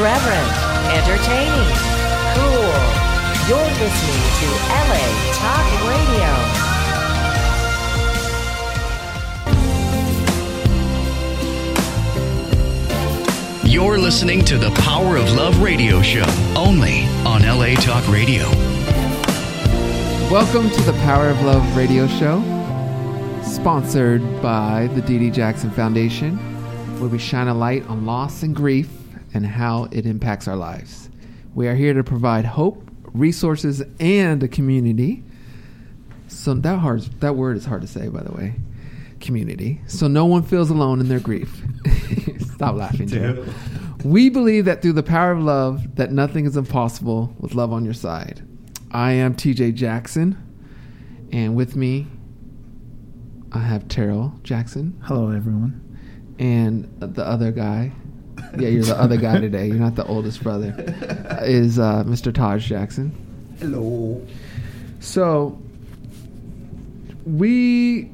irreverent, entertaining, cool. You're listening to LA Talk Radio. You're listening to the Power of Love radio show only on LA Talk Radio. Welcome to the Power of Love radio show, sponsored by the Dee Dee Jackson Foundation, where we shine a light on loss and grief and how it impacts our lives. We are here to provide hope, resources, and a community. So that hard that word is hard to say, by the way. Community. So no one feels alone in their grief. Stop laughing, Joe. We believe that through the power of love, that nothing is impossible with love on your side. I am TJ Jackson, and with me, I have Taryll Jackson Hello, everyone. and the other guy. Yeah, you're the other guy today. You're not the oldest brother. uh, Is uh, Mr. Taj Jackson. Hello. So we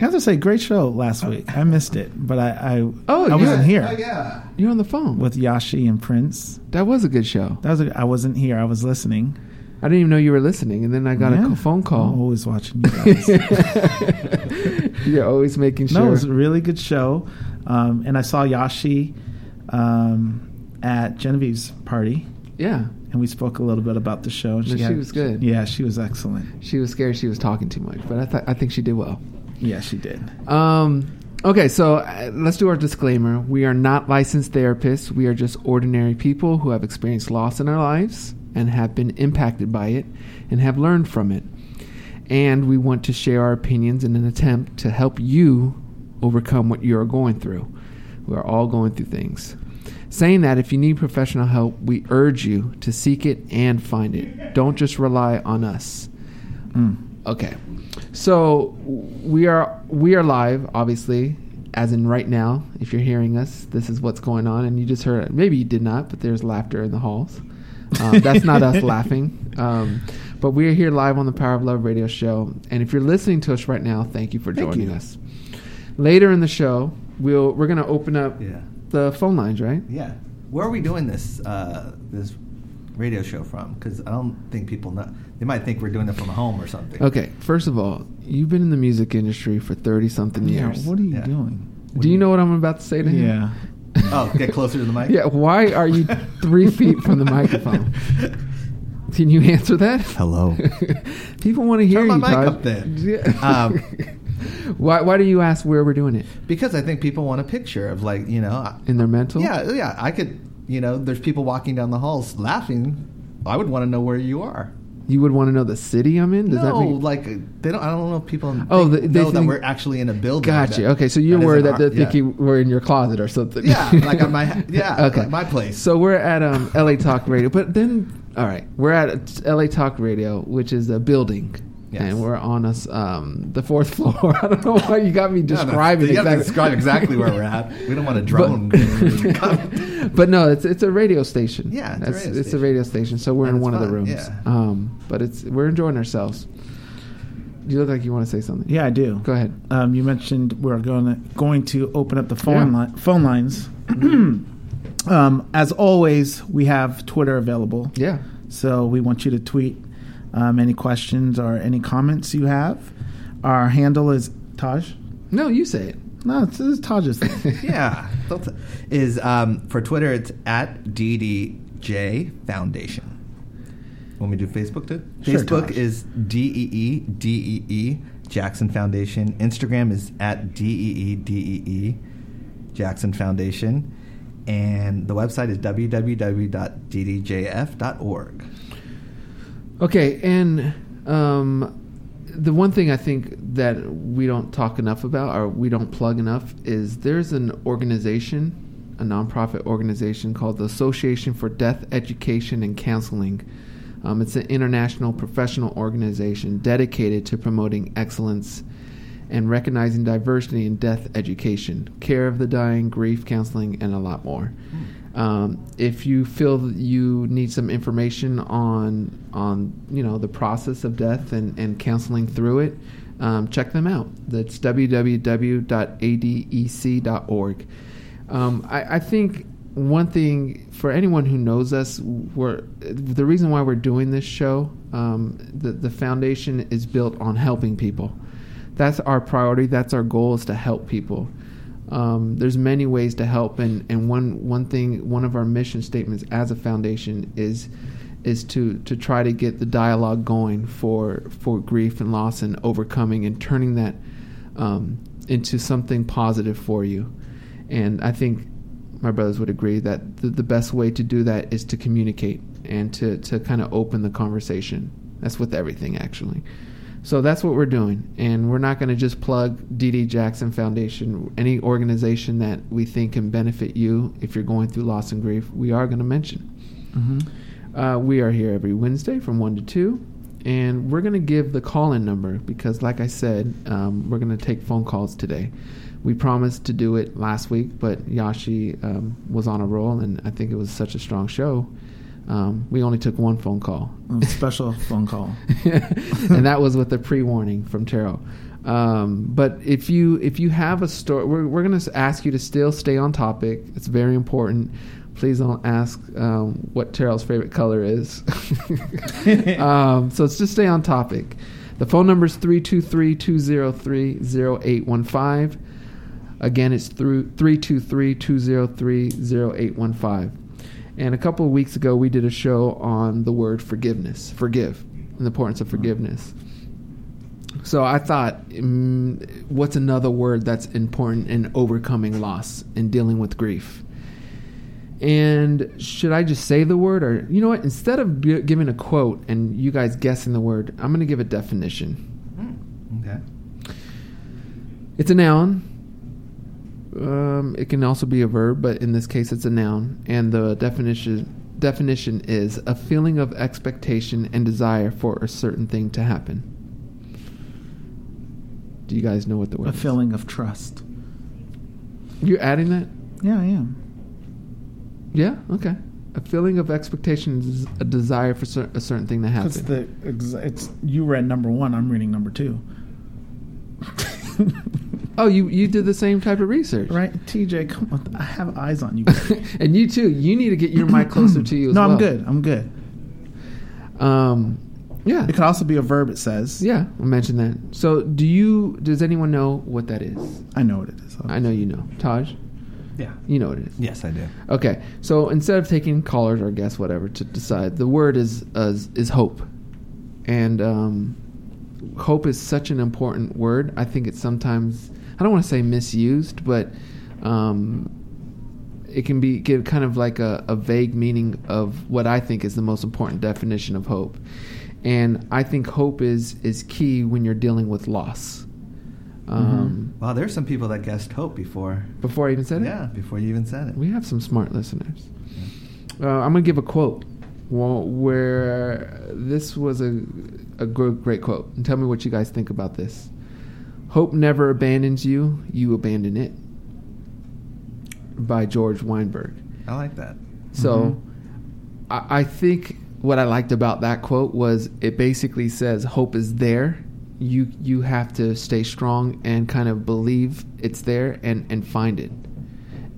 I have to say, great show last week. I missed it, but I I, Oh, I yeah. wasn't here Oh, yeah. you're on the phone. with Yashi and Prince. That was a good show. That was a, I wasn't here. I was listening. I didn't even know you were listening, and then I got Yeah. a phone call. I'm always watching you guys. you're always making sure. No, it was a really good show. Um, and I saw Yashi um, at Genevieve's party, yeah, and we spoke a little bit about the show. And No, she was good. Yeah, she was excellent. she was scared she was talking too much, but I thought I think she did well. Yeah, she did. Um, okay, so uh, let's do our disclaimer. We are not licensed therapists. We are just ordinary people who have experienced loss in our lives and have been impacted by it and have learned from it. And we want to share our opinions in an attempt to help you overcome what you are going through. We are all going through things. Saying that, if you need professional help, we urge you to seek it and find it. Don't just rely on us. Okay. So we are we are live, obviously, as in right now. If you're hearing us, this is what's going on, and you just heard it. Maybe you did not, but there's laughter in the halls. Um, that's not us laughing. Um, but we're here live on the Power of Love radio show, and if you're listening to us right now, thank you for Thank joining you. us. Later in the show, we'll we're gonna open up Yeah. the phone lines, right? Yeah. Where are we doing this uh, this radio show from? Because I don't think people know. They might think we're doing it from home or something. Okay. First of all, you've been in the music industry for thirty something Yeah, years. what are you Yeah. doing? Do you know what I'm about to say to him? Yeah. Oh, get closer to the mic. Yeah, why are you three feet from the microphone? Can you answer that? Hello. People want to hear Turn my you. mic Todd. up then. Yeah. Um, why? Why do you ask where we're doing it? because I think people want a picture of like you know. In their mental? Yeah, yeah. I could. You know, there's people walking down the halls laughing. I would want to know where you are. You would want to know the city I'm in. Does no, that mean? like they don't. I don't know if people Oh, they- they know that we're actually in a building. Gotcha. that- Okay, so you're that worried that they're yeah. thinking we're in your closet or something. Yeah, like on my yeah, okay, like my place. So we're at um, LA Talk Radio, but then all right, we're at LA Talk Radio, which is a building. Yes. And we're on us um, the fourth floor. I don't know why you got me Yeah, no, describing you gotta exactly. describe exactly where we're at. We don't want to drone. But, but no, it's it's a radio station. Yeah, it's a radio it's a station. radio station. So we're And in it's one of the rooms. yeah. Um, but it's we're enjoying ourselves. You look like you want to say something. Yeah, I do. Go ahead. Um, you mentioned we're going to, going to open up the phone Yeah. li- phone lines. um, as always, we have Twitter available, Yeah. so we want you to tweet um, any questions or any comments you have. Our handle is Taj. No, you say it. No, it's, it's Taj's thing. yeah, is um, for Twitter. It's at DDJ Foundation. When we do Facebook too, Sure, Facebook Tosh. is D E E D E E Jackson Foundation. Instagram is at D E E D E E Jackson Foundation, and the website is www.ddjf.org. Okay, and um, the one thing I think that we don't talk enough about or we don't plug enough is there's an organization, a nonprofit organization called the Association for Death Education and Counseling. Um, it's an international professional organization dedicated to promoting excellence and recognizing diversity in death education, care of the dying, grief counseling, and a lot more. Um, if you feel that you need some information on on you know the process of death and, and counseling through it, um, check them out. That's www.adec.org. Um, I, I think one thing for anyone who knows us, we're the reason why we're doing this show. Um, the the foundation is built on helping people. That's our priority. That's our goal is to help people. Um, there's many ways to help, and, and one one thing, one of our mission statements as a foundation is is to to try to get the dialogue going for for grief and loss and overcoming and turning that um, into something positive for you. And I think my brothers would agree that the, the best way to do that is to communicate and to, to kind of open the conversation. That's with everything, actually. So that's what we're doing. And we're not going to just plug Dee Dee Jackson Foundation, any organization that we think can benefit you if you're going through loss and grief, we are going to mention. Uh, we are here every Wednesday from 1 to 2. And we're going to give the call in number because, like I said, um, we're going to take phone calls today. We promised to do it last week, but Yashi um, was on a roll, and I think it was such a strong show. Um, we only took one phone call, A special phone call. and that was with the pre-warning from Taryll. Um, but if you if you have a story, we're we're gonna ask you to still stay on topic. It's very important. Please don't ask um, what Taryll's favorite color is. um, so it's just stay on topic. The phone number is 323-203-0815. Again, it's through 323-203-0815. And a couple of weeks ago, we did a show on the word forgiveness, forgive, and the importance of forgiveness. So I thought, mm, what's another word that's important in overcoming loss and dealing with grief? And should I just say the word, or you know what? Instead of gi- giving a quote and you guys guessing the word, I'm going to give a definition. Okay. It's a noun. Um, it can also be a verb, but in this case, it's a noun. And the definition definition is a feeling of expectation and desire for a certain thing to happen. Do you guys know what the word A is? feeling of trust. You're adding that? Yeah, I am. Yeah. Okay. A feeling of expectation is a desire for cer- a certain thing to happen. It's the ex- it's you read number one. I'm reading number two. oh, you you did the same type of research, Right, TJ, come on. I have eyes on you. and you too. You need to get your mic closer to you. As no, well. I'm good. I'm good. Um, yeah. It could also be a verb. It says. Yeah, I mentioned that. So, do you? Does anyone know what that is? I know what it is. I know you know. Taj, Yeah. you know what it is. Yes, I do. Okay, so instead of taking callers or guess whatever to decide, the word is uh, is hope, and um, hope is such an important word. I think it's sometimes I don't want to say misused, but um, it can be give kind of like a, a vague meaning of what I think is the most important definition of hope. And I think hope is is key when you're dealing with loss. Um, Wow, there's some people that guessed hope before. Before I even said it, Yeah, before you even said it. we have some smart listeners. Uh, I'm gonna give a quote well, where this was a a gr- great quote, and tell me what you guys think about this. Hope never abandons you; you abandon it. By George Weinberg. I like that. So, mm-hmm. I, I think what I liked about that quote was it basically says hope is there. You you have to stay strong and kind of believe it's there and and find it,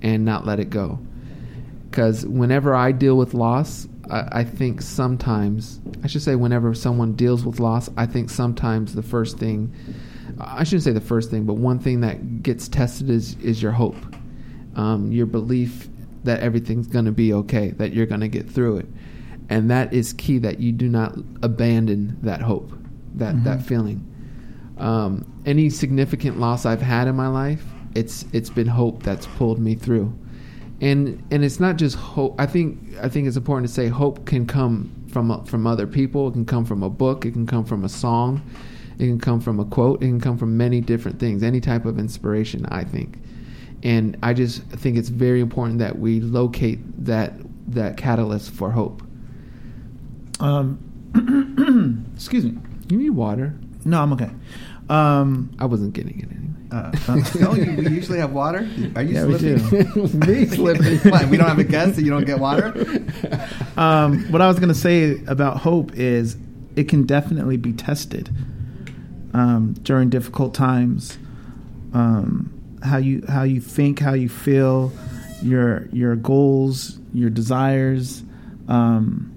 and not let it go. Because whenever I deal with loss, I, I think sometimes I should say whenever someone deals with loss, I think sometimes the first thing I shouldn't say the first thing, but one thing that gets tested is is your hope, um, your belief that everything's going to be okay, that you're going to get through it, and that is key. That you do not abandon that hope, that that feeling. Um, any significant loss I've had in my life, it's it's been hope that's pulled me through, and and it's not just hope. I think I think it's important to say hope can come from from other people. It can come from a book. It can come from a song. It can come from a quote. It can come from many different things. Any type of inspiration, I think. And I just think it's very important that we locate that that catalyst for hope. Um, excuse me. You need water. No, I'm okay. Um, I wasn't getting it anyway. Uh, uh, oh, you, we usually have water. Are you Yeah, slipping? Me slipping. What, we don't have a guest, so you don't get water. um, what I was going to say about hope is it can definitely be tested um, during difficult times. Um, how you how you think, how you feel, your your goals, your desires. Um,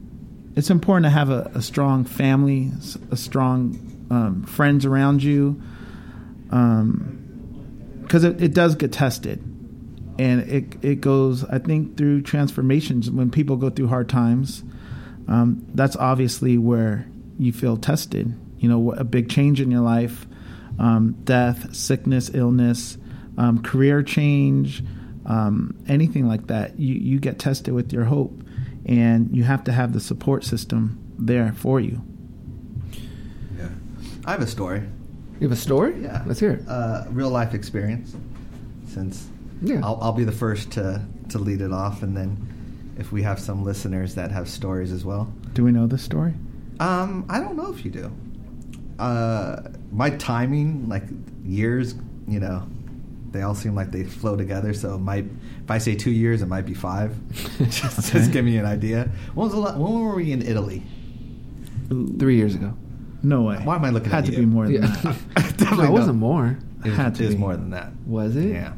it's important to have a, a strong family, a strong um, friends around you, because it, it does get tested, and it it goes. I think through transformations when people go through hard times. Um, that's obviously where you feel tested. You know, a big change in your life, um, death, sickness, illness, um, career change, um, anything like that. You you get tested with your hope, and you have to have the support system there for you. Yeah. I have a story. You have a story? Yeah. Let's hear it. Uh, real life experience. Since Yeah. I'll, I'll be the first to, to lead it off, and then if we have some listeners that have stories as well. Do we know this story? Um, I don't know if you do. Uh, my timing, like years, you know, they all seem like they flow together. So it might, if I say two years, it might be five. just, Okay. just give me an idea. When was the la- when were we in Italy? Three years ago. No way. Why am I looking Had at to you? be more than Yeah. that. Definitely no, it wasn't more. It was, Had to it was be. more than that. Was it? Yeah.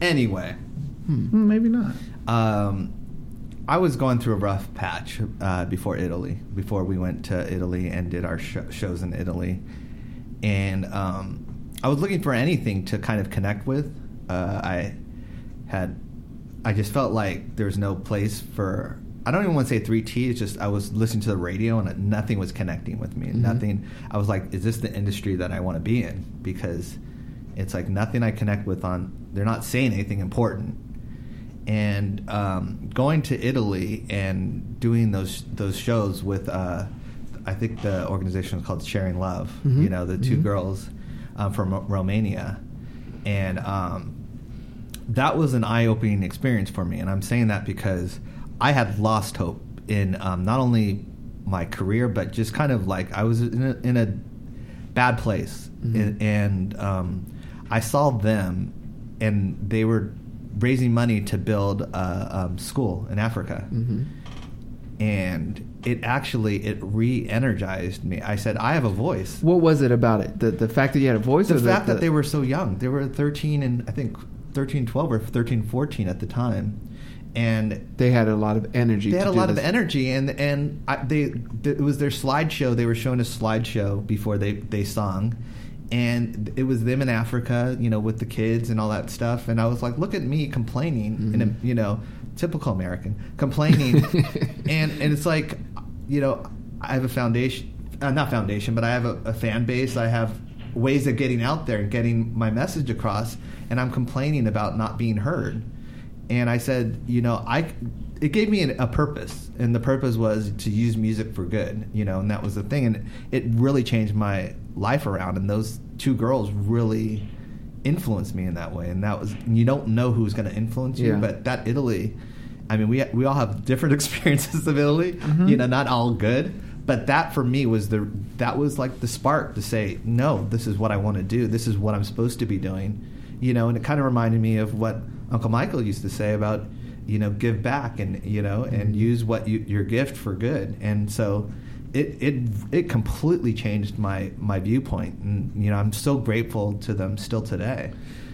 Anyway, Hmm, Maybe not. um, I was going through a rough patch uh, before Italy, before we went to Italy and did our sh- shows in Italy, and um, I was looking for anything to kind of connect with. Uh, I had, I just felt like there was no place for. I don't even want to say three T. It's just I was listening to the radio and nothing was connecting with me. Mhm. Nothing. I was like, is this the industry that I want to be in? Because it's like nothing I connect with on. They're not saying anything important and um, going to Italy and doing those those shows with uh, I think the organization is called Sharing Love. Mhm. You know, the 2 Mhm. girls um, from Ro- Romania, and um, that was an eye opening experience for me. And I'm saying that because I had lost hope in um, not only my career, but just kind of like I was in a, in a bad place, Mhm. and, and um, I saw them, and they were raising money to build a um, school in Africa, hmm and it actually it re-energized me. I said, I have a voice. What was it about it? The the fact that you had a voice, The fact the, that they were so young, they were 13 and I think 13, 12 or 13, 14 at the time, and they had a lot of energy. they had a lot of energy and and I, they th- it was their slideshow they were showing a slideshow before they they sung and it was them in Africa you know with the kids and all that stuff. And I was like look at me complaining in a, Mhm. you know typical American complaining. And and it's like you know I have a foundation uh, not foundation but I have a, a fan base. I have ways of getting out there and getting my message across. And I'm complaining about not being heard and I said, you know, I it gave me an, a purpose, and the purpose was to use music for good, you know, and that was the thing, and it really changed my life around. And those two girls really influenced me in that way, and that was you don't know who's going to influence you, Yeah. but that Italy, I mean, we we all have different experiences of Italy, Mhm. you know, not all good. But that for me was the that was like the spark to say no. This is what I want to do. This is what I'm supposed to be doing, you know. And it kind of reminded me of what Uncle Michael used to say about you know give back and you know and use what you, your gift for good. And so it it it completely changed my my viewpoint. And you know I'm so grateful to them still today.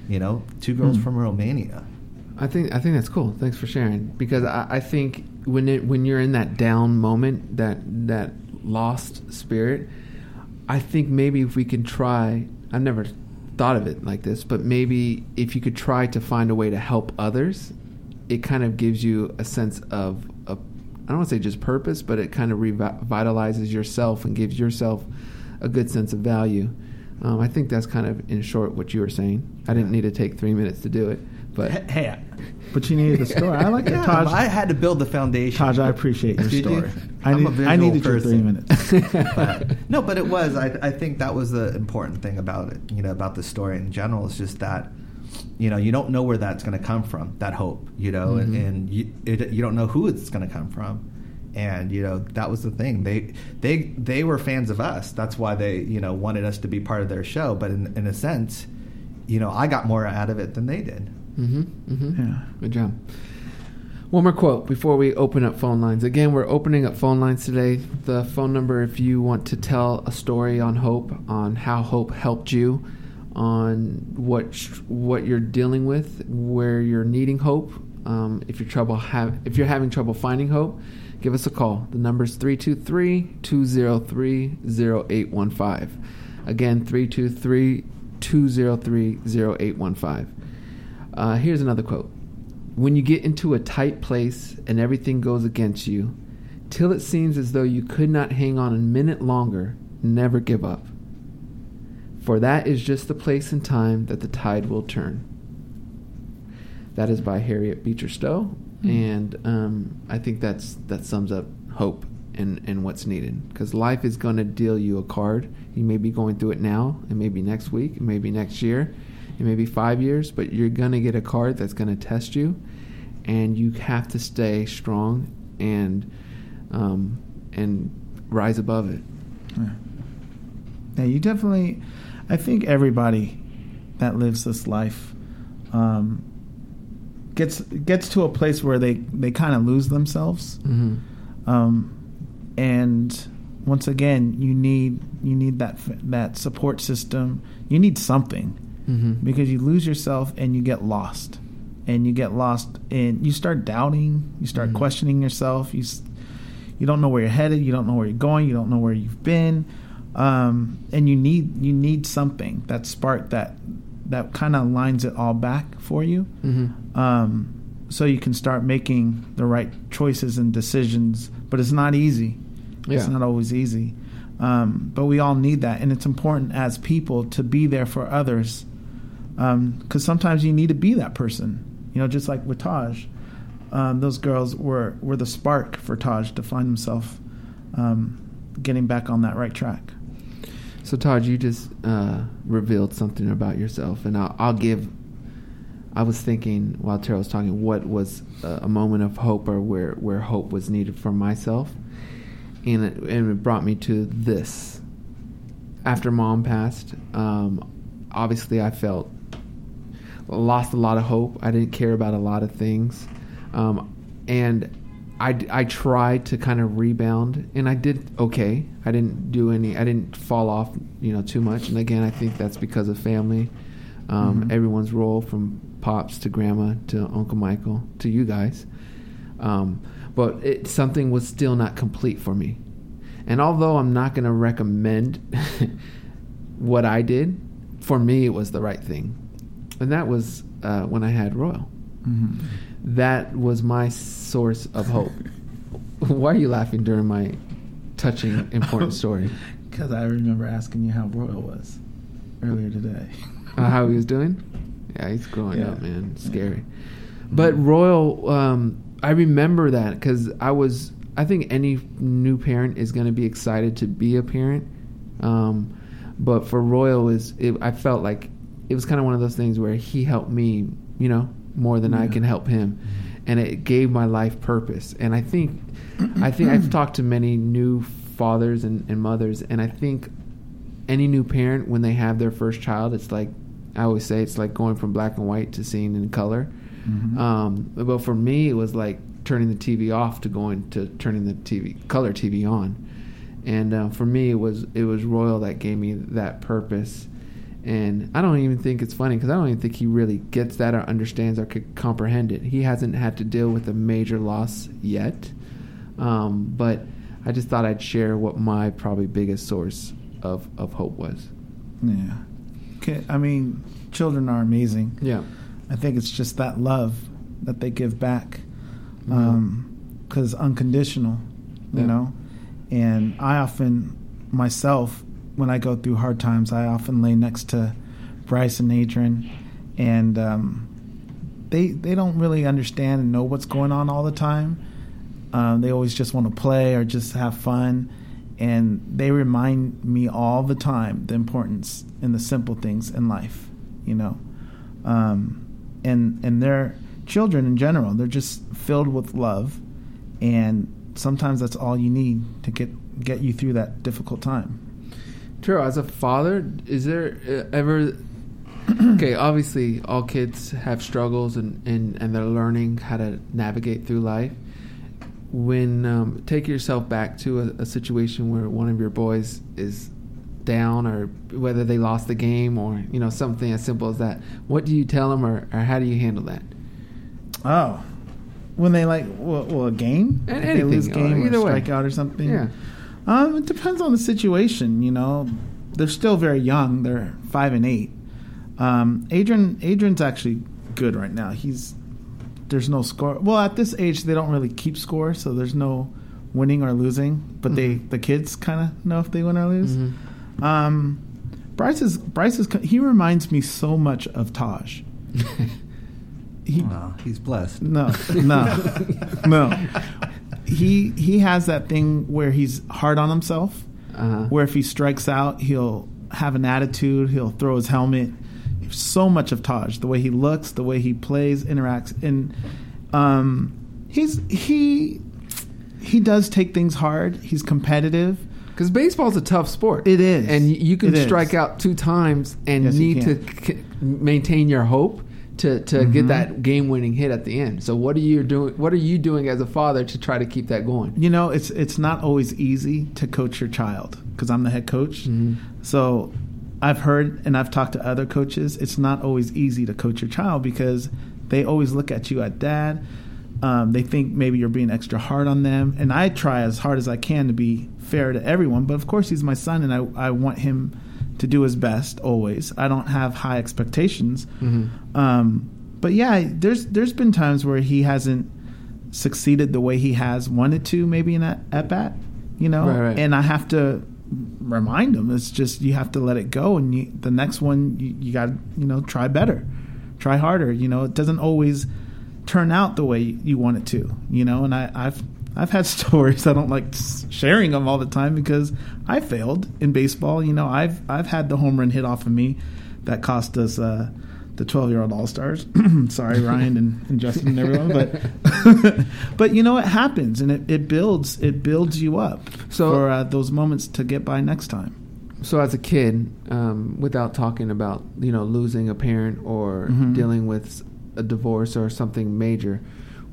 You know, two girls Hmm. from Romania. I think I think that's cool. Thanks for sharing because I, I think when it when you're in that down moment, that that lost spirit, I think maybe if we can try. I've never thought of it like this, but maybe if you could try to find a way to help others, it kind of gives you a sense of, of I don't want to say just purpose, but it kind of revitalizes yourself and gives yourself a good sense of value. Um, I think that's kind of in short what you were saying. I didn't need to take three minutes to do it, but Hey, But you needed the story. I like it, yeah, Taj. I had to build the foundation. Taj, I appreciate your story. I, I'm a need, visual I needed your three minutes. but, no, but it was. I, I think that was the important thing about it. You know, about the story in general is just that, you know, you don't know where that's going to come from. That hope, you know, and, Mhm. and you it, you don't know who it's going to come from. And you know that was the thing. They they they were fans of us. That's why they you know wanted us to be part of their show. But in in a sense, you know, I got more out of it than they did. Mm-hmm. Mm-hmm. Yeah. Good job. One more quote before we open up phone lines. Again, we're opening up phone lines today. The phone number, if you want to tell a story on hope, on how hope helped you, on what what you're dealing with, where you're needing hope, Um, if you're trouble have if you're having trouble finding hope, give us a call. The number is 323-203-0815. Again, 323-203-0815. Uh, here's another quote. When you get into a tight place and everything goes against you, till it seems as though you could not hang on a minute longer, never give up. For that is just the place and time that the tide will turn. That is by Harriet Beecher Stowe, and um, I think that's that sums up hope and, and what's needed. Because life is going to deal you a card. You may be going through it now, it may be next week, it may be next year, it may be five years, but you're going to get a card that's going to test you, and you have to stay strong and um, and rise above it. Yeah. yeah, you definitely. I think everybody that lives this life um, gets gets to a place where they they kind of lose themselves. Mm-hmm. Um, and once again, you need you need that that support system. You need something Mm-hmm. because you lose yourself and you get lost, and you get lost and you start doubting. You start Mhm. questioning yourself. You you don't know where you're headed. You don't know where you're going. You don't know where you've been, um, and you need you need something that spark that that kind of lines it all back for you Mm-hmm. um, so you can start making the right choices and decisions. But it's not easy. It's not always easy. Um, but we all need that, and it's important as people to be there for others. Because sometimes you need to be that person. You know, just like with Taj, um, those girls were were the spark for Taj to find himself um, getting back on that right track. So Taj, you just uh, revealed something about yourself, and I'll, I'll give. I was thinking while Taryll was talking, what was a, a moment of hope, or where where hope was needed for myself, and it, and it brought me to this. After mom passed, um, obviously I felt lost a lot of hope. I didn't care about a lot of things, um, and I, I tried to kind of rebound, and I did okay. I didn't do any. I didn't fall off, you know, too much. And again, I think that's because of family. Um, Mhm. Everyone's role, from pops to grandma to Uncle Michael to you guys. Um, but it, something was still not complete for me. And although I'm not going to recommend what I did, for me it was the right thing, and that was uh, when I had Royal. Mm-hmm. That was my source of hope. Why are you laughing during my touching, important story? Because I remember asking you how Royal was earlier today. Uh, how he was doing? Yeah, he's growing Yeah. up, man. Scary. But Royal, um, I remember that because I was. I think any new parent is going to be excited to be a parent. Um, but for Royal, is it, I felt like it was kind of one of those things where he helped me, you know, more than I can help him, and it gave my life purpose. And I think, I think I've talked to many new fathers and, and mothers, and I think any new parent when they have their first child, it's like I always say, it's like going from black and white to seeing in color. Mhm. Um, but for me, it was like turning the TV off to going to turning the TV color TV on. And uh, for me, it was it was Royal that gave me that purpose. And I don't even think it's funny because I don't even think he really gets that or understands or could comprehend it. He hasn't had to deal with a major loss yet. Um, but I just thought I'd share what my probably biggest source of, of hope was. Yeah. I mean, children are amazing. Yeah. I think it's just that love that they give back, because unconditional, you Yeah. know. And I often, myself, when I go through hard times, I often lay next to Bryce and Adrian, and um, they they don't really understand and know what's going on all the time. Um, they always just want to play or just have fun, and they remind me all the time the importance in the simple things in life, you know. Um, and and they're children in general. They're just filled with love, and sometimes that's all you need to get get you through that difficult time. True. As a father, is there uh, ever? okay, obviously, all kids have struggles, and, and, and they're learning how to navigate through life. When um, take yourself back to a, a situation where one of your boys is down, or whether they lost the game, or you know something as simple as that. What do you tell them, or, or how do you handle that? Oh, When they like, well, well a game, And If they anything, lose uh, game or either way. strike out or something. Yeah. Um, it depends on the situation. You know, they're still very young. They're five and eight. Um, Adrian, Adrian's actually good right now. He's there's no score. Well, at this age, they don't really keep score, so there's no winning or losing. But they, the kids, kind of know if they win or lose. Um, Bryce is Bryce is he reminds me so much of Taj. he, Wow, he's blessed. no, no, no. He he has that thing where he's hard on himself. Uh-huh. Where if he strikes out, he'll have an attitude. He'll throw his helmet. So much of Taj, the way he looks, the way he plays, interacts, and um, he's he he does take things hard. He's competitive. Because baseball's a tough sport. It is. and you can It is. strike out two times and Yes, need to c- maintain your hope to, to Mm-hmm. get that game-winning hit at the end. So what are you doing? What are you doing as a father to try to keep that going? You know, it's it's not always easy to coach your child because I'm the head coach. So I've heard and I've talked to other coaches. It's not always easy to coach your child because they always look at you at dad. Um, they think maybe you're being extra hard on them, and I try as hard as I can to be fair to everyone. But of course, he's my son, and I I want him to do his best always. I don't have high expectations. Um, but yeah, there's there's been times where he hasn't succeeded the way he has wanted to, maybe in that at bat, you know. Right, right. And I have to remind them. It's just you have to let it go, and you, the next one you, you got you know try better, try harder. You know, it doesn't always turn out the way you want it to. You know, and I, I've I've had stories. I don't like sharing them all the time because I failed in baseball. You know, I've I've had the home run hit off of me that cost us. Uh, the 12 year old All Stars. Sorry, Ryan and, and Justin and everyone, but but you know it happens and it, it builds it builds you up So- for uh, those moments to get by next time. So as a kid, um, without talking about you know losing a parent or Mhm. dealing with a divorce or something major,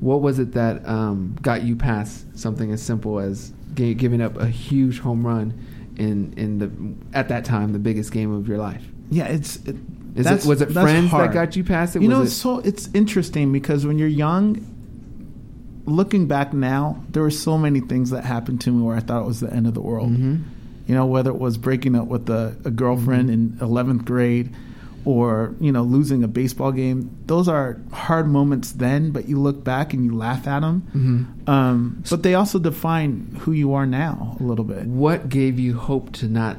what was it that um, got you past something as simple as gi- giving up a huge home run in in the at that time the biggest game of your life? Yeah, it's it, Is that's- it was it friends hard. that got you past it? You Was know, it- it's so it's interesting because when you're young, looking back now, there were so many things that happened to me where I thought it was the end of the world. Mhm. You know, whether it was breaking up with a, a girlfriend in 11th grade or, you know, losing a baseball game. Those are hard moments then, but you look back and you laugh at them. Mhm. Um, but they also define who you are now a little bit. What gave you hope to not,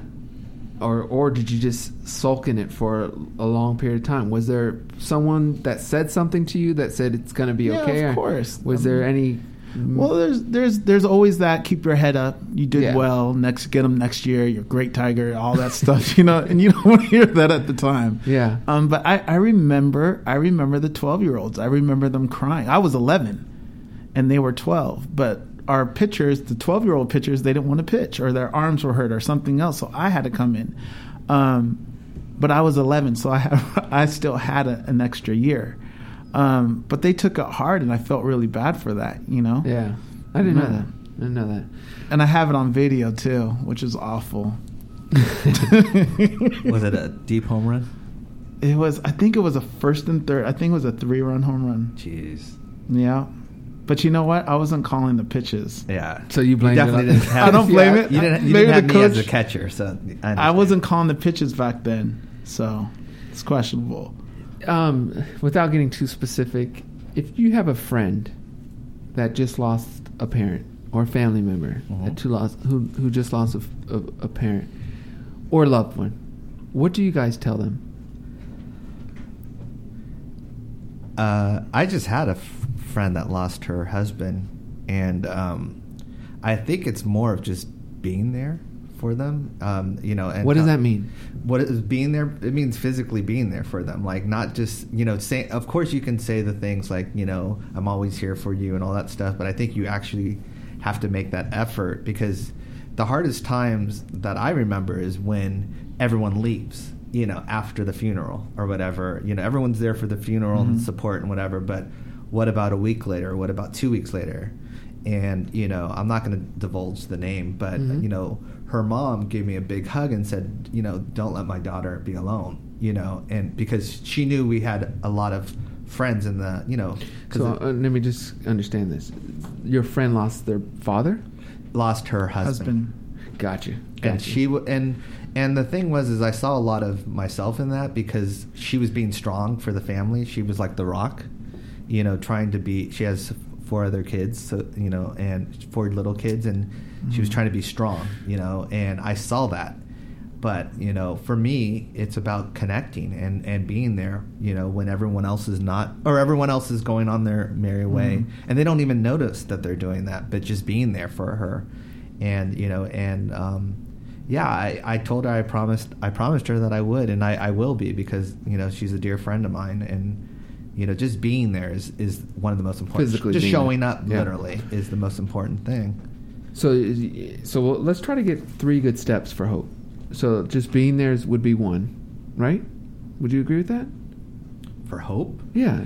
or or did you just sulk in it for a long period of time? Was there someone that said something to you that said it's going to be Yeah, okay? of course. Was I there any? Well, there's there's there's always that. Keep your head up. You did Yeah. well. Next, get them next year. You're great tiger. All that stuff, you know. And you don't want to hear that at the time. Yeah. Um, but I, I remember I remember the 12 year olds. I remember them crying. I was 11, and they were 12. But our pitchers, the 12 year old pitchers, they didn't want to pitch, or their arms were hurt, or something else. So I had to come in. Um, but I was 11, so I have, I still had a, an extra year. Um, but they took it hard, and I felt really bad for that. You know. Yeah, I didn't know that. I didn't know that. And I have it on video too, which is awful. Was it a deep home run? It was. I think it was a first and third. I think it was a three-run home run. Jeez. Yeah, but you know what? I wasn't calling the pitches. Yeah. So you blamed it definitely didn't have. I don't blame Yeah. it. You didn't, you Maybe didn't have the me as a catcher, so I, I wasn't calling the pitches back then, so it's questionable. Um, without getting too specific, if you have a friend that just lost a parent or a family member Mhm. that who lost who who just lost a, f- a- a parent or loved one, what do you guys tell them? Uh, I just had a f- friend that lost her husband, and um, I think it's more of just being there for them. Um, you know, and What does that mean? What is being there? It means physically being there for them, like not just you know say. Of course, you can say the things like you know I'm always here for you and all that stuff, but I think you actually have to make that effort because the hardest times that I remember is when everyone leaves. You know, after the funeral or whatever. You know, everyone's there for the funeral and support and whatever, but what about a week later? What about two weeks later? And you know, I'm not going to divulge the name, but Mhm. you know, her mom gave me a big hug and said, you know, don't let my daughter be alone. You know, and because she knew we had a lot of friends in the you know because So uh, let me just understand this. Your friend lost their father. lost her husband. Husband. Gotcha. Gotcha. and she w- and and the thing was is I saw a lot of myself in that because she was being strong for the family. She was like the rock, you know, trying to be. She has four other kids, so you know, and four little kids, and she was trying to be strong, you know, and I saw that. But you know, for me, it's about connecting and and being there. You know, when everyone else is not, or everyone else is going on their merry way, and they don't even notice that they're doing that, but just being there for her, and you know, and um, yeah, I, I told her I promised I promised her that I would, and I, I will be because you know she's a dear friend of mine, and you know just being there is, is one of the most important. Physically just showing up Yeah. literally is the most important thing. So, so let's try to get three good steps for hope. So, just being there is, would be one, right? Would you agree with that? For hope, Yeah,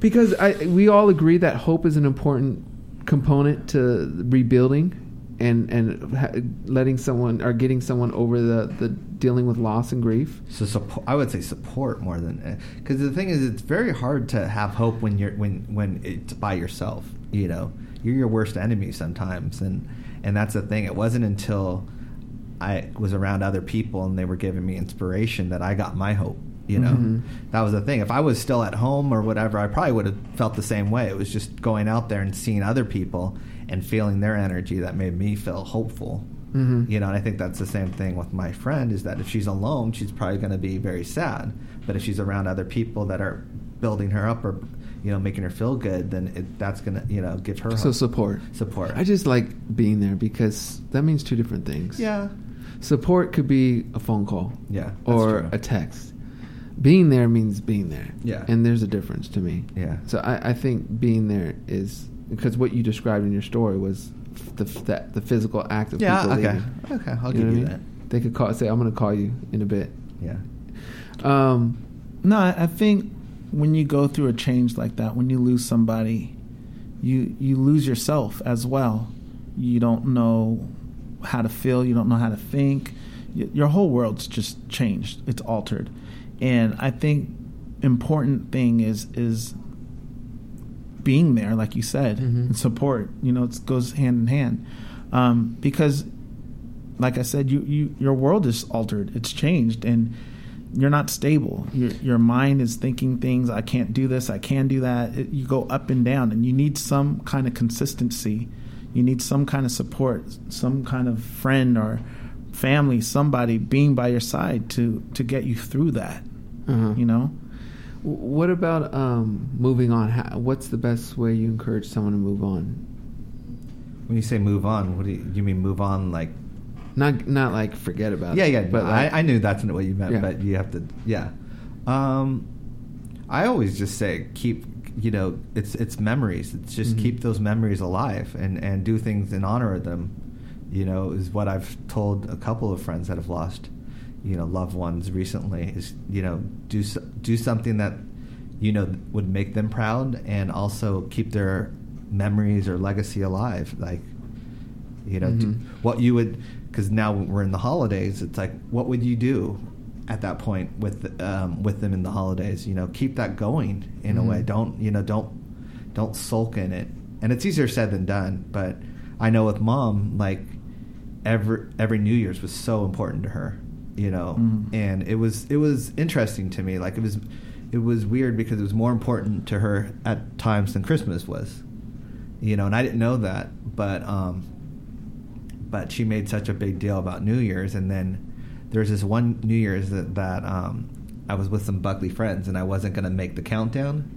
because I we all agree that hope is an important component to rebuilding and and letting someone or getting someone over the the dealing with loss and grief. so support, I would say support more than because the thing is it's very hard to have hope when you're when when it's by yourself. You know, you're your worst enemy sometimes, and and that's the thing. It wasn't until I was around other people and they were giving me inspiration that I got my hope. You know, Mhm. that was the thing. If I was still at home or whatever, I probably would have felt the same way. It was just going out there and seeing other people and feeling their energy that made me feel hopeful. Mhm. You know, and I think that's the same thing with my friend is that if she's alone, she's probably going to be very sad. But if she's around other people that are building her up or, you know, making her feel good, then it, that's going to, you know, give her So hope. support. support. I just like being there because that means two different things. yeah, Support could be a phone call. Yeah, Or true. a text. Being there means being there. Yeah. And there's a difference to me. Yeah. So I, I think being there is because what you described in your story was the the, the physical act of yeah. people Okay, leaving. okay, I'll You give you that. mean? They could call say, "I'm going to call you in a bit." Yeah, Um, No, I I think when you go through a change like that, when you lose somebody, you you lose yourself as well. You don't know how to feel. You don't know how to think. Your whole world's just changed. It's altered, and I think important thing is is being there, like you said, Mhm. and support. You know, it goes hand in hand um, because, like I said, you, you your world is altered. It's changed, and you're not stable. Your your mind is thinking things. I can't do this. I can do that. It, you go up and down, and you need some kind of consistency. You need some kind of support, some kind of friend or family, somebody being by your side to to get you through that. uh-huh. You know. What about um, moving on? How, what's the best way you encourage someone to move on? when you say move on, what do you, you mean? Move on, like Not not like forget about yeah, it. yeah. But like, I, I knew that's not what you meant, Yeah. but you have to, yeah. Um, I always just say keep, you know, it's it's memories. It's just Mhm. keep those memories alive and and do things in honor of them. You know, is what I've told a couple of friends that have lost, you know, loved ones recently. Is you know do do something that you know would make them proud and also keep their memories or legacy alive. Like you know do, Mhm. what you would because now we're in the holidays it's like what would you do at that point with um, with them in the holidays you know keep that going in Mhm. a way don't you know don't don't sulk in it and it's easier said than done but i know with mom like every every new year's was so important to her you know? Mhm. and it was it was interesting to me like it was it was weird because it was more important to her at times than christmas was you know? And i didn't know that but um but she made such a big deal about New Year's, and then there was this one New Year's that, that um, I was with some Buckley friends, and I wasn't going to make the countdown,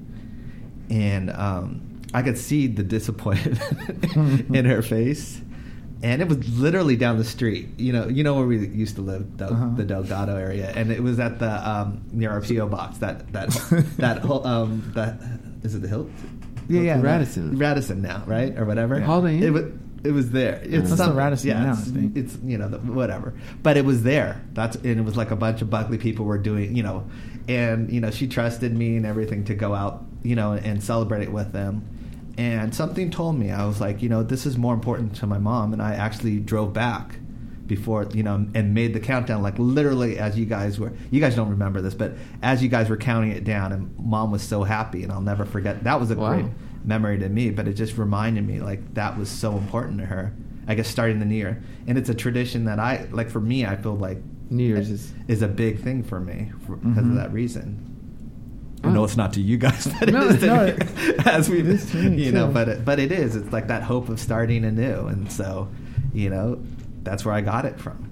and um, I could see the disappointment in her face, and it was literally down the street. You know, you know where we used to live, Del- Uh-huh. the Delgado area, and it was at the um, near our PO box. That that that whole um, that is it the Hilt? Yeah, yeah. Radisson. Radisson now, right, or whatever. Holiday Inn? It was. It was there. It's That's some- Radisson yeah, now, It's, I think. it's you know the, whatever, but it was there. That's and it was like a bunch of Buckley people were doing you know, and you know she trusted me and everything to go out you know and celebrate it with them. And something told me I was like you know this is more important to my mom, and I actually drove back before you know and made the countdown like literally as you guys were you guys don't remember this but as you guys were counting it down and mom was so happy and i'll never forget that was a Wow. great memory to me but it just reminded me like that was so important to her i guess starting the new year and it's a tradition that i like for me i feel like New Year's is is a big thing for me for, because Mhm. of that reason I Oh. know it's not to you guys, but No, it is to no, me, as we, it is to me, you know. too. But it, but it is. It's like that hope of starting anew, and so, you know, that's where I got it from.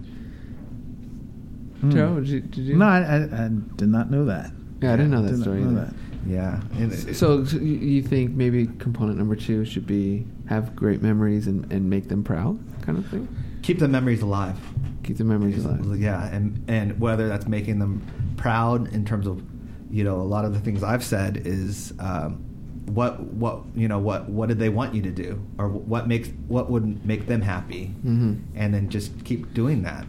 Hmm. Joe. Did you, did you? No, I, I, I did not know that. Yeah, I didn't know that Did story. know either. that. Yeah. And it- So, so you- you think maybe component number two should be have great memories and, and make them proud, kind of thing. keep the memories alive. Keep the memories alive. Yeah, and and whether that's making them proud in terms of, you know, a lot of the things I've said is, um, what what you know what what did they want you to do, or what makes what would make them happy, Mhm. and then just keep doing that,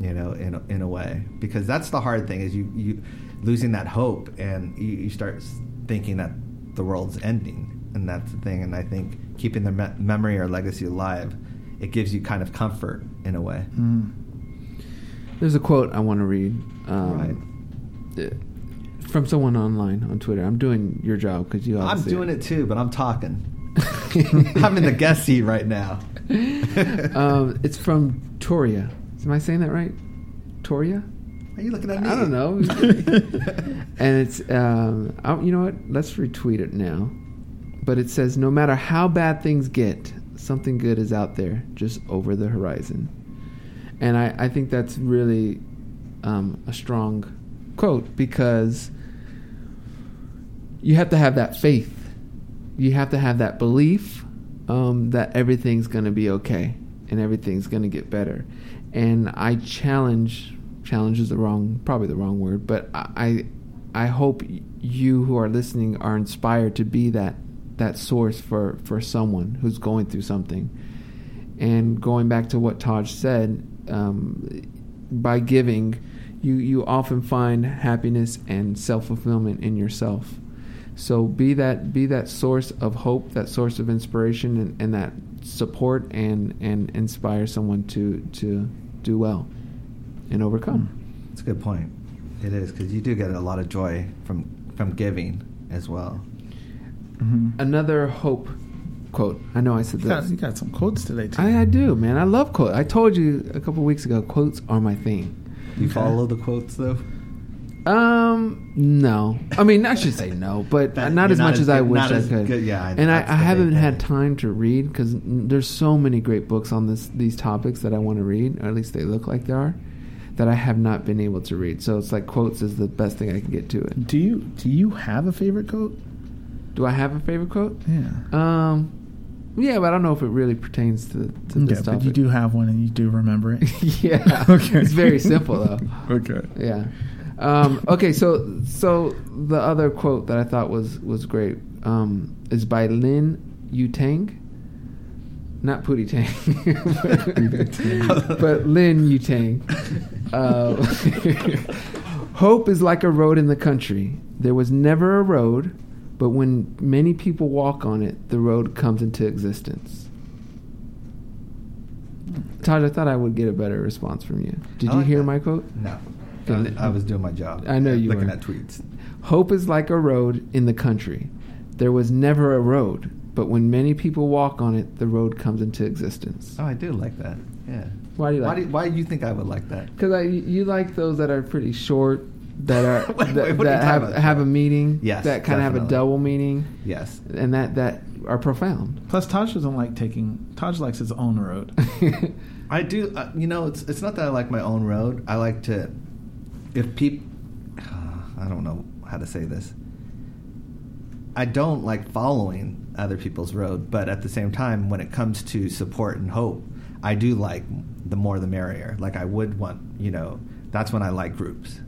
you know, in a, in a way, because that's the hard thing is you you losing that hope, and you, you start thinking that the world's ending, and that's the thing, and I think keeping the me- memory or legacy alive, it gives you kind of comfort in a way. Mm. There's a quote I want to read. Um, Right. From someone online on Twitter. I'm doing your job because you. I'm doing it too, but I'm talking. I'm in the guest seat right now. um, it's from Toria. Am I saying that right? Toria? Are you looking at me? I don't know. and it's um, I, you know what? Let's retweet it now. But it says, no matter how bad things get, something good is out there, just over the horizon. And I, I think that's really um, a strong quote because you have to have that faith. You have to have that belief um, that everything's going to be okay and everything's going to get better. And I challenge challenge is the wrong probably the wrong word, but I I hope you who are listening are inspired to be that that source for for someone who's going through something. And going back to what Taj said, um, by giving, you you often find happiness and self fulfillment in yourself. So be that be that source of hope, that source of inspiration, and, and that support and and inspire someone to to do well and overcome. That's a good point. It is because you do get a lot of joy from from giving as well. Mhm. Another hope quote. I know I said You got, this. you got some quotes today too. I, I do, man. I love quotes. I told you a couple weeks ago, quotes are my thing. You Okay. follow the quotes though. Um, no. I mean, I should say no, but That- not as not much as as I wish I could. good- yeah, and I, I haven't had time to read because there's so many great books on this these topics that I want to read, or at least they look like they are, that I have not been able to read. So it's like quotes is the best thing I can get to it. do you do you have a favorite quote? Do I have a favorite quote? Yeah. Um, yeah, but I don't know if it really pertains to, to okay, this but topic. you do have one, and you do remember it. yeah. Okay. It's very simple though. okay. Yeah. Um, okay, so so the other quote that I thought was was great um, is by Lin Yutang, not Pootie Tang, but, but Lin Yutang. Uh, Hope is like a road in the country. There was never a road, but when many people walk on it, the road comes into existence. Todd, I thought I would get a better response from you. Did I you like hear that. my quote? No, Okay, I was, I was doing my job. I know you looking were. at tweets. Hope is like a road in the country. There was never a road, but when many people walk on it, the road comes into existence. Oh, I do like that. Yeah. Why do you like? Why do it? Why do you think I would like that? Because I you like those that are pretty short, that are Wait, that, wait, what are you that talking have about, have a meaning. Yes, that kind of have a double meaning, Yes. and that that are profound. Plus, Taj doesn't like taking. Taj likes his own road. I do. Uh, you know, it's it's not that I like my own road. I like to, if people, I don't know how to say this. I don't like following other people's road, but at the same time, when it comes to support and hope, I do like the more the merrier. Like I would want, you know, that's when I like groups.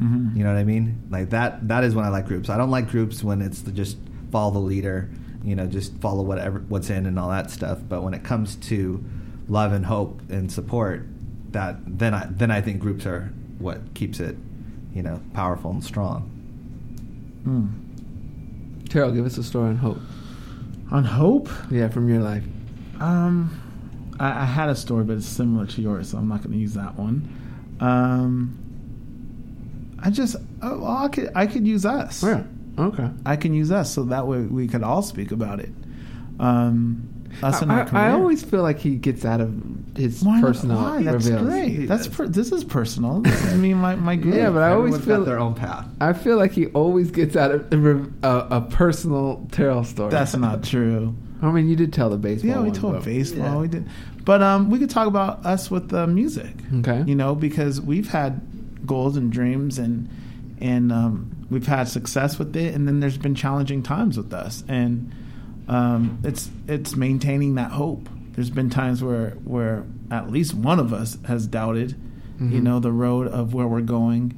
Mhm. You know what I mean? Like that. That is when I like groups. I don't like groups when it's the just follow the leader. You know, just follow whatever what's in and all that stuff. But when it comes to love and hope and support, that then I then I think groups are what keeps it, you know, powerful and strong. Mm. Taryll, give us a story on hope. On hope, Yeah, from your life. um, I, I had a story, but it's similar to yours, so I'm not going to use that one. Um, I just, oh, well, I could, I could use us. Yeah. Okay. I can use us, so that way we could all speak about it. Um, us and I, our I, career. I always feel like he gets out of his why, not? personal why? That's reveals. great. That's per, this is personal. This is me, my my group. Yeah, but I always Everyone's feel their own path. I feel like he always gets out of a, a, a personal Taryll story. that's not true. I mean, you did tell the baseball. Yeah, we one, told but- baseball. yeah. We did, but um, we could talk about us with the music. Okay. You know, because we've had goals and dreams, and and um, we've had success with it, and then there's been challenging times with us, and um, it's it's maintaining that hope. There's been times where where at least one of us has doubted, you Mhm. know, the road of where we're going.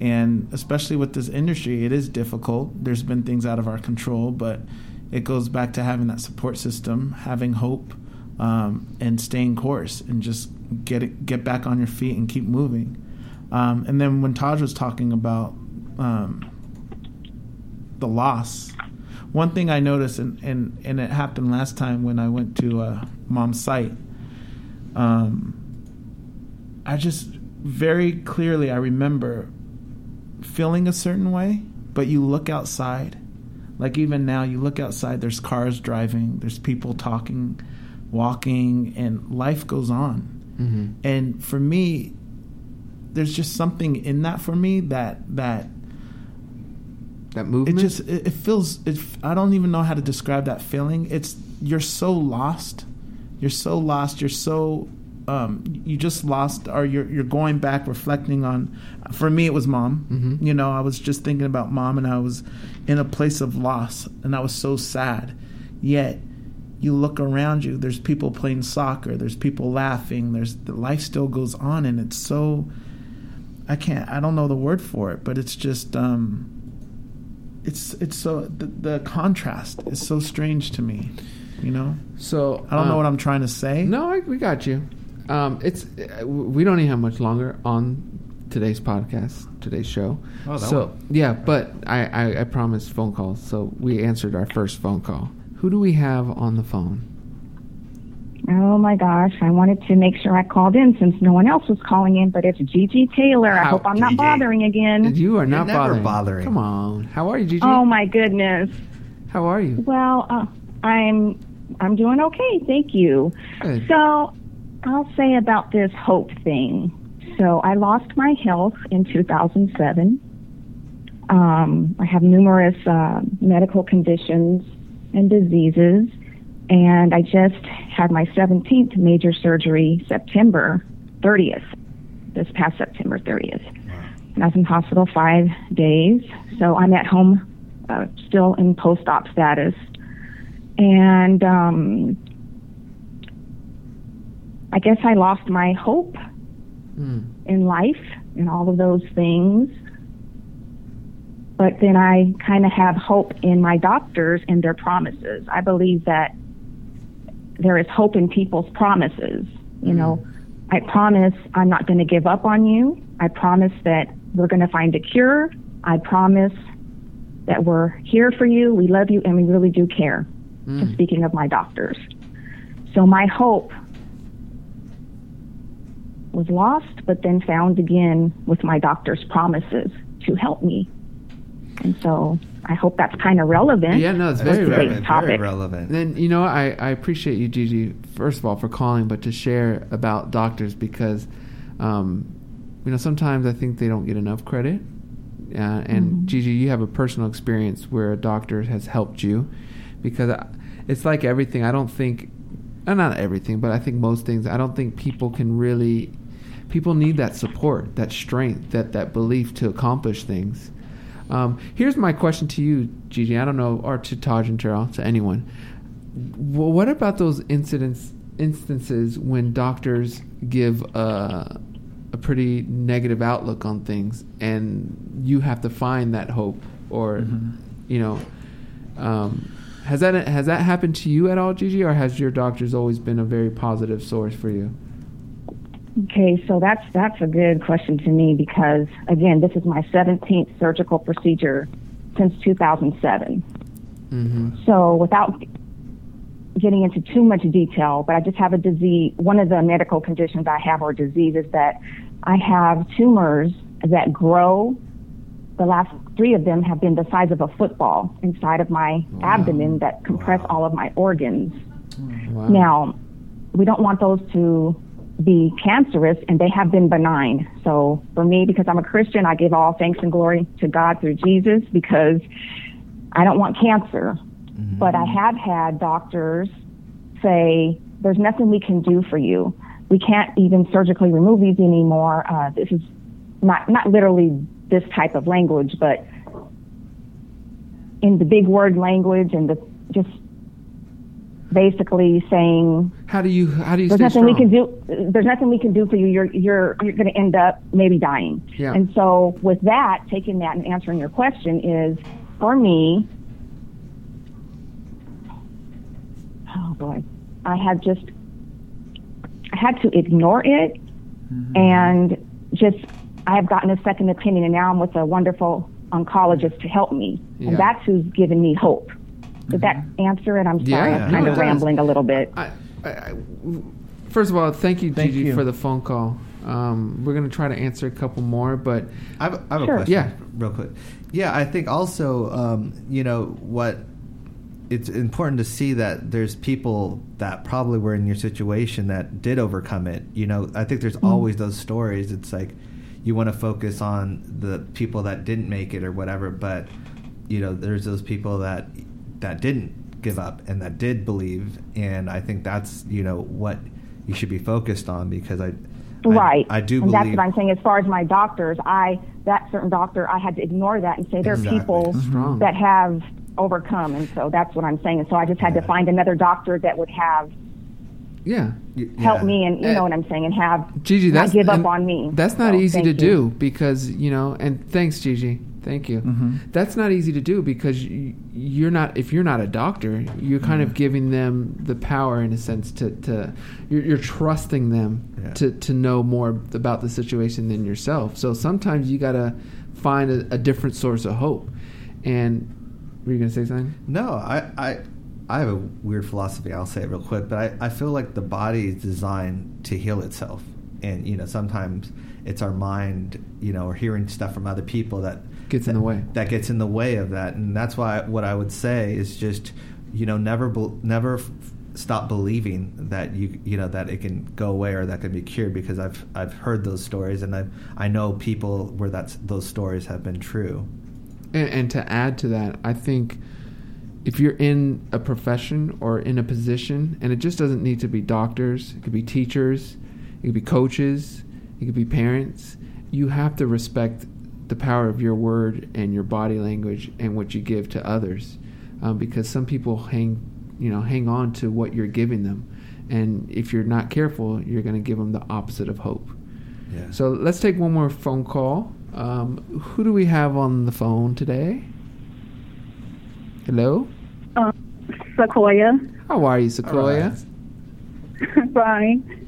And especially with this industry, it is difficult. There's been things out of our control, but it goes back to having that support system, having hope, um, and staying course, and just get it, get back on your feet and keep moving. Um, and then when Taj was talking about um, the loss, one thing I noticed, and, and, and it happened last time when I went to uh, mom's site, um, I just very clearly I remember feeling a certain way, but you look outside, like even now, you look outside, there's cars driving, there's people talking, walking, and life goes on. Mhm. And for me, there's just something in that for me that that That it just it, it feels it, i don't even know how to describe that feeling. It's you're so lost. You're so lost. You're so um, you just lost or you're you're going back reflecting on for me it was mom. Mhm. you know i was just thinking about mom and i was in a place of loss and i was so sad. Yet you look around you there's people playing soccer there's people laughing there's the life still goes on and it's so i can't i don't know the word for it but it's just um it's it's so the, the contrast is so strange to me you know so i don't know um, what i'm trying to say No, I, we got you. Um, it's we don't even have much longer on today's podcast, today's show. Oh, so one. yeah, but I, I I promised phone calls, so we answered our first phone call. Who do we have on the phone? Oh my gosh, I wanted to make sure I called in since no one else was calling in, but it's Gigi Taylor. I How- hope I'm not Gigi. bothering again. You are not never bothering. bothering. Come on, how are you, Gigi? Oh my goodness. How are you? Well, uh, I'm I'm doing okay, thank you. Good. So, I'll say about this hope thing. So, I lost my health in 2007. Um, I have numerous uh, medical conditions and diseases, and I just had my 17th major surgery September 30th, this past September 30th. And I was in hospital five days, so I'm at home uh, still in post-op status. And um, I guess I lost my hope Mm. in life and all of those things. But then I kind of have hope in my doctors and their promises. I believe that there is hope in people's promises. You know, I promise I'm not going to give up on you. I promise that we're going to find a cure. I promise that we're here for you. We love you and we really do care. Mm. Speaking of my doctors. So my hope was lost, but then found again with my doctor's promises to help me. And so I hope that's kind of relevant. Yeah, no, it's very relevant, topic. Very relevant. Then you know I, I appreciate you, Gigi. First of all, for calling, but to share about doctors because, um, you know, sometimes I think they don't get enough credit. Uh, and Mm-hmm. Gigi, you have a personal experience where a doctor has helped you, because I, it's like everything. I don't think, uh, not everything, but I think most things. I don't think people can really. People need that support, that strength, that that belief to accomplish things. Um, here's my question to you, Gigi. I don't know, or to Taj and Taryll, to anyone. Well, what about those incidents, instances when doctors give a, a pretty negative outlook on things, and you have to find that hope, or you know, um, has that has that happened to you at all, Gigi, or has your doctors always been a very positive source for you? Okay, so that's that's a good question to me because again, this is my 17th surgical procedure since 2007. Mm-hmm. So without getting into too much detail, but I just have a disease. One of the medical conditions I have or disease is that I have tumors that grow. The last three of them have been the size of a football inside of my abdomen that compress all of my organs. Wow. Now, we don't want those to be cancerous, and they have been benign. So, for me, because I'm a Christian, I give all thanks and glory to God through Jesus because I don't want cancer. But I have had doctors say, There's nothing we can do for you. We can't even surgically remove these anymore. Uh, this is not, not literally this type of language, but in the big word language and the just basically saying How do you how do you there's nothing we can do there's nothing we can do for you. You're you're you're going to end up maybe dying. Yeah. and so with that taking that and answering your question is for me oh boy i had just i had to ignore it mm-hmm. and just i have gotten a second opinion and now i'm with a wonderful oncologist to help me. Yeah. and that's who's given me hope. Did that mm-hmm. answer it? I'm sorry yeah. i'm kind of rambling a little bit. I, I, I, first of all, thank you, Thank Gigi, you. for the phone call. Um, we're gonna try to answer a couple more, but I have, I have Sure. a question. Yeah. real quick. Yeah, I think also, um, you know, what it's important to see that there's people that probably were in your situation that did overcome it. You know, I think there's always those stories. It's like you want to focus on the people that didn't make it or whatever, but you know, there's those people that that didn't give up and that did believe, and I think that's you know what you should be focused on because I. I- Right. I, do and believe that's what I'm saying. As far as my doctors, I that certain doctor, I had to ignore that and say there Exactly. are people Strong. that have overcome, and so that's what I'm saying. And so I just had to find another doctor that would have yeah, help yeah. me, and you Uh, know what I'm saying, and have Gigi, not give up on me. That's not So, easy to you. do because you know. And thanks, Gigi. Thank you. Mm-hmm. That's not easy to do because you, you're not. If you're not a doctor, you're kind of mm-hmm. giving them the power in a sense to. to you're, you're trusting them Yeah. to to know more about the situation than yourself. So sometimes you gotta find a, a different source of hope. And were you gonna say something? No, I, I, I have a weird philosophy. I'll say it real quick, but I, I feel like the body is designed to heal itself, and you know sometimes it's our mind, you know, or hearing stuff from other people that Gets in the way. That gets in the way of that, and that's why what I would say is just, you know, never, never. f- Stop believing that you you know that it can go away or that can be cured because I've I've heard those stories and I I know people where that's those stories have been true. And, and to add to that, I think if you're in a profession or in a position, and it just doesn't need to be doctors, it could be teachers, it could be coaches, it could be parents, you have to respect the power of your word and your body language and what you give to others. Um, because some people hang, you know, hang on to what you're giving them. And if you're not careful, you're going to give them the opposite of hope. Yeah. So let's take one more phone call. Um, who do we have on the phone today? Hello? Uh, Sequoia. How are you, Sequoia? Alright. Fine.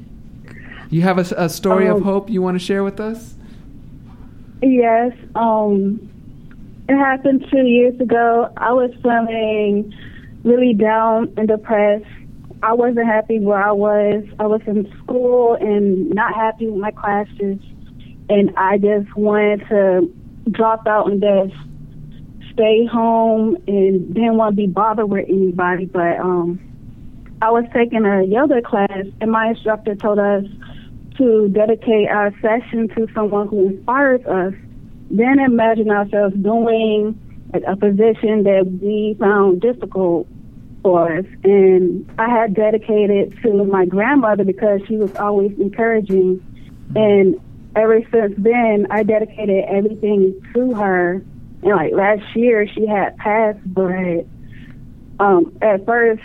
You have a story of Um, hope you want to share with us? Yes. Um, it happened two years ago. I was feeling really down and depressed. I wasn't happy where I was. I was in school and not happy with my classes, and I just wanted to drop out and just stay home and didn't want to be bothered with anybody. But um, I was taking a yoga class, and my instructor told us to dedicate our session to someone who inspires us. Then imagine ourselves doing a, position that we found difficult for us. And I had dedicated to my grandmother because she was always encouraging. And ever since then, I dedicated everything to her. And like last year, she had passed, but um, at first,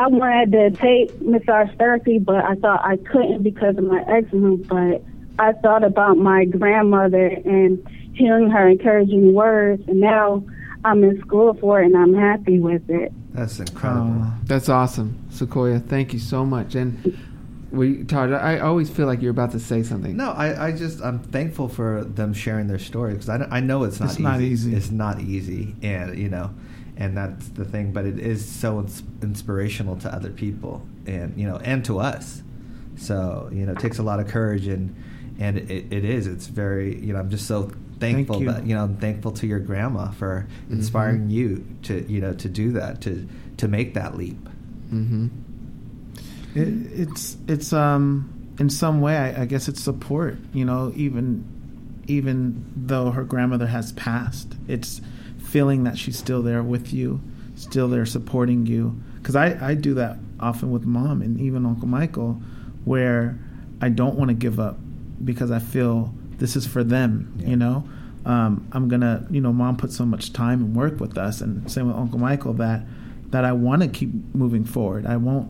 I wanted to take massage therapy, but I thought I couldn't because of my eczema. But I thought about my grandmother and hearing her encouraging words, and now I'm in school for it, and I'm happy with it. That's incredible. Uh, That's awesome, Sequoia. Thank you so much. And we, Todd, I always feel like you're about to say something. No, I, I just I'm thankful for them sharing their story because I, I know it's not It's easy. not easy. It's not easy, and you know, and that's the thing. But it is so ins- inspirational to other people, and you know, and to us. So you know, it takes a lot of courage, and and it, it is. It's very you know, I'm just so thankful you. that you know, I'm thankful to your grandma for inspiring Mhm. you to you know to do that to to make that leap. Mm-hmm. It, it's it's um in some way I, I guess it's support. You know, even even though her grandmother has passed, it's feeling that she's still there with you, still there supporting you. Because I I do that often with mom and even Uncle Michael, where I don't want to give up because I feel this is for them. Yeah. You know. Um, I'm gonna, you know, mom put so much time and work with us, and same with Uncle Michael that that I want to keep moving forward. I won't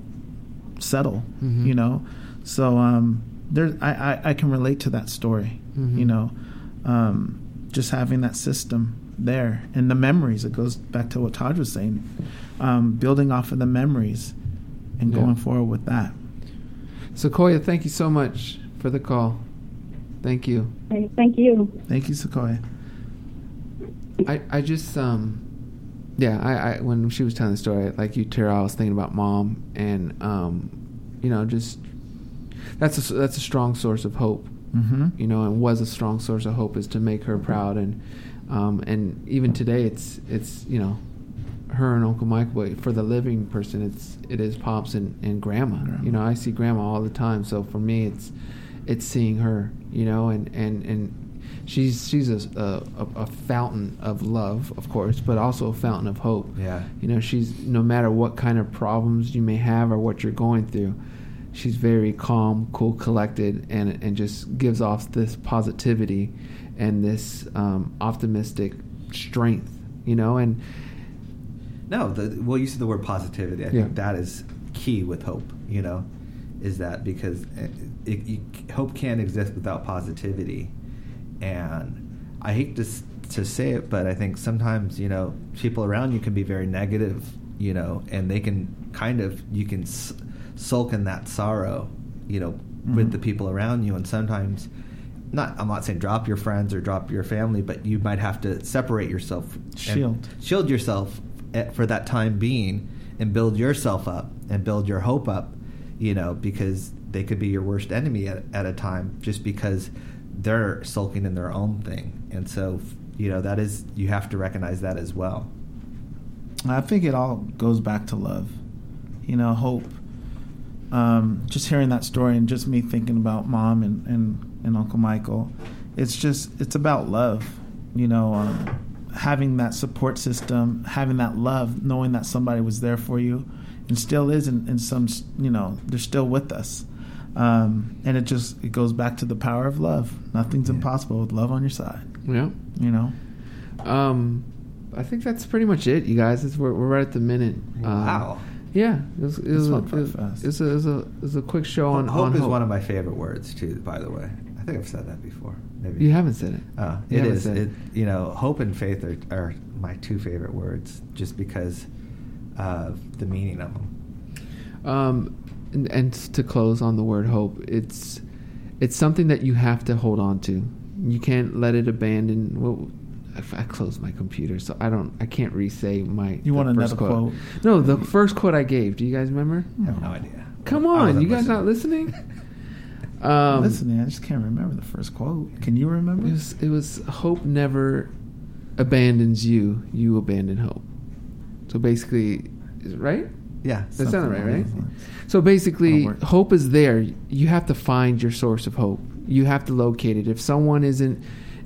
settle, Mhm. you know. So um, there, I, I I can relate to that story, Mhm. you know. Um, just having that system there and the memories. It goes back to what Todd was saying, um, building off of the memories and Yeah. going forward with that. Sequoia, thank you so much for the call. Thank you. Thank you. Thank you, Sequoia. I, I just um yeah I, I when she was telling the story like you Tara I was thinking about mom and um you know just that's a that's a strong source of hope Mm-hmm. you know and was a strong source of hope is to make her proud and um and even today it's it's you know her and Uncle Mike but for the living person it's it is pops and, and grandma. Grandma. you know I see grandma all the time so for me it's it's seeing her you know and and and she's she's a, a a fountain of love, of course, but also a fountain of hope. Yeah. You know, she's no matter what kind of problems you may have or what you're going through, she's very calm, cool, collected, and and just gives off this positivity and this um, optimistic strength. You know, and No, the, well, you said the word positivity. I Yeah. think that is key with hope. You know, is that because it, it, you, hope can't exist without positivity, and I hate to to say it, but I think sometimes you know people around you can be very negative. You know, and they can kind of you can s- sulk in that sorrow. You know, with Mhm. the people around you, and sometimes. Not, I'm not saying drop your friends or drop your family, but you might have to separate yourself, Shield. shield yourself at, for that time being and build yourself up and build your hope up you know because they could be your worst enemy at, at a time just because they're sulking in their own thing and so you know that is you have to recognize that as well I think it all goes back to love, you know, hope. Um, just hearing that story and just me thinking about mom and, and, and Uncle Michael, it's just it's about love, you know, um, having that support system, having that love, knowing that somebody was there for you, and still is in, in some, you know, they're still with us. Um, and it just it goes back to the power of love. Nothing's Yeah. impossible with love on your side, yeah. you know. Um, I think that's pretty much it, you guys. It's, we're, we're right at the minute. Um, wow Yeah, it was, it was, a, went it was, fast. it was a, it was a, it was a quick show on hope on is hope. one of my favorite words too by the way i think i've said that before maybe You haven't said it. You it said It, you know, hope and faith are, are my two favorite words, just because of the meaning of them. Um, and, and to close on the word hope, it's it's something that you have to hold on to. You can't let it abandon. Well, I, I closed my computer, so I don't. I can't re-say my. You the want first another quote? No, the first quote I gave. Do you guys remember? I have no idea. Come on, you guys not listening? Um, Listening, I just can't remember the first quote. Can you remember? It was, it was hope never abandons you. You abandon hope. So basically, is it right? yeah. That sounded right, right? So basically, hope is there. You have to find your source of hope. You have to locate it. If someone isn't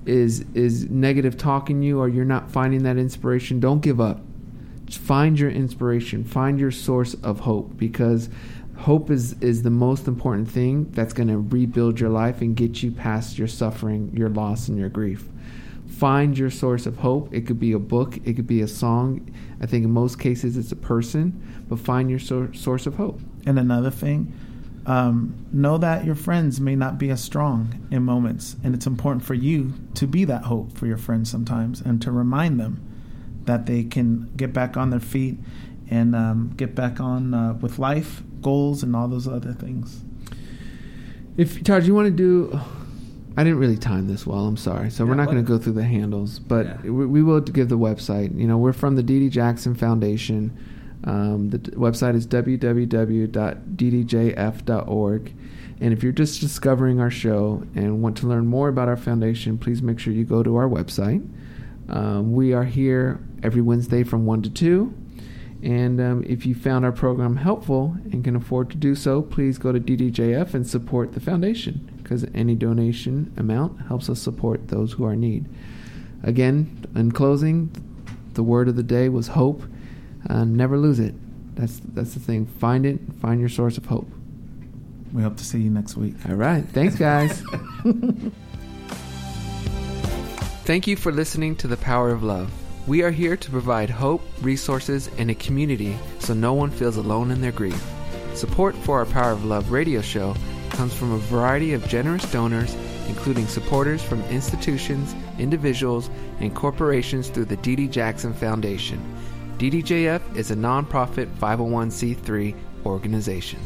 is is negative talking you or you're not finding that inspiration, don't give up. Just find your inspiration. Find your source of hope because hope is is the most important thing that's going to rebuild your life and get you past your suffering, your loss and your grief. Find your source of hope. It could be a book, it could be a song. I think in most cases it's a person, but find your source of hope. And another thing, um, know that your friends may not be as strong in moments, and it's important for you to be that hope for your friends sometimes, and to remind them that they can get back on their feet and um, get back on uh, with life, goals, and all those other things. If Todd, you want to do I didn't really time this well. I'm sorry. So we're not going to go through the handles, but Yeah. we, we will give the website. You know, we're from the Dee Dee Jackson Foundation. Um, the d- website is www.ddjf.org. And if you're just discovering our show and want to learn more about our foundation, please make sure you go to our website. Um, we are here every Wednesday from 1 to 2. And um, if you found our program helpful and can afford to do so, please go to DDJF and support the foundation because any donation amount helps us support those who are in need. Again, in closing, the word of the day was hope. Uh, never lose it. That's that's the thing. Find it. Find your source of hope. We hope to see you next week. All right. Thanks, guys. Thank you for listening to The Power of Love. We are here to provide hope, resources, and a community so no one feels alone in their grief. Support for our Power of Love radio show comes from a variety of generous donors, including supporters from institutions, individuals, and corporations through the Dee Dee Jackson Foundation. DDJF is a nonprofit 501c3 organization.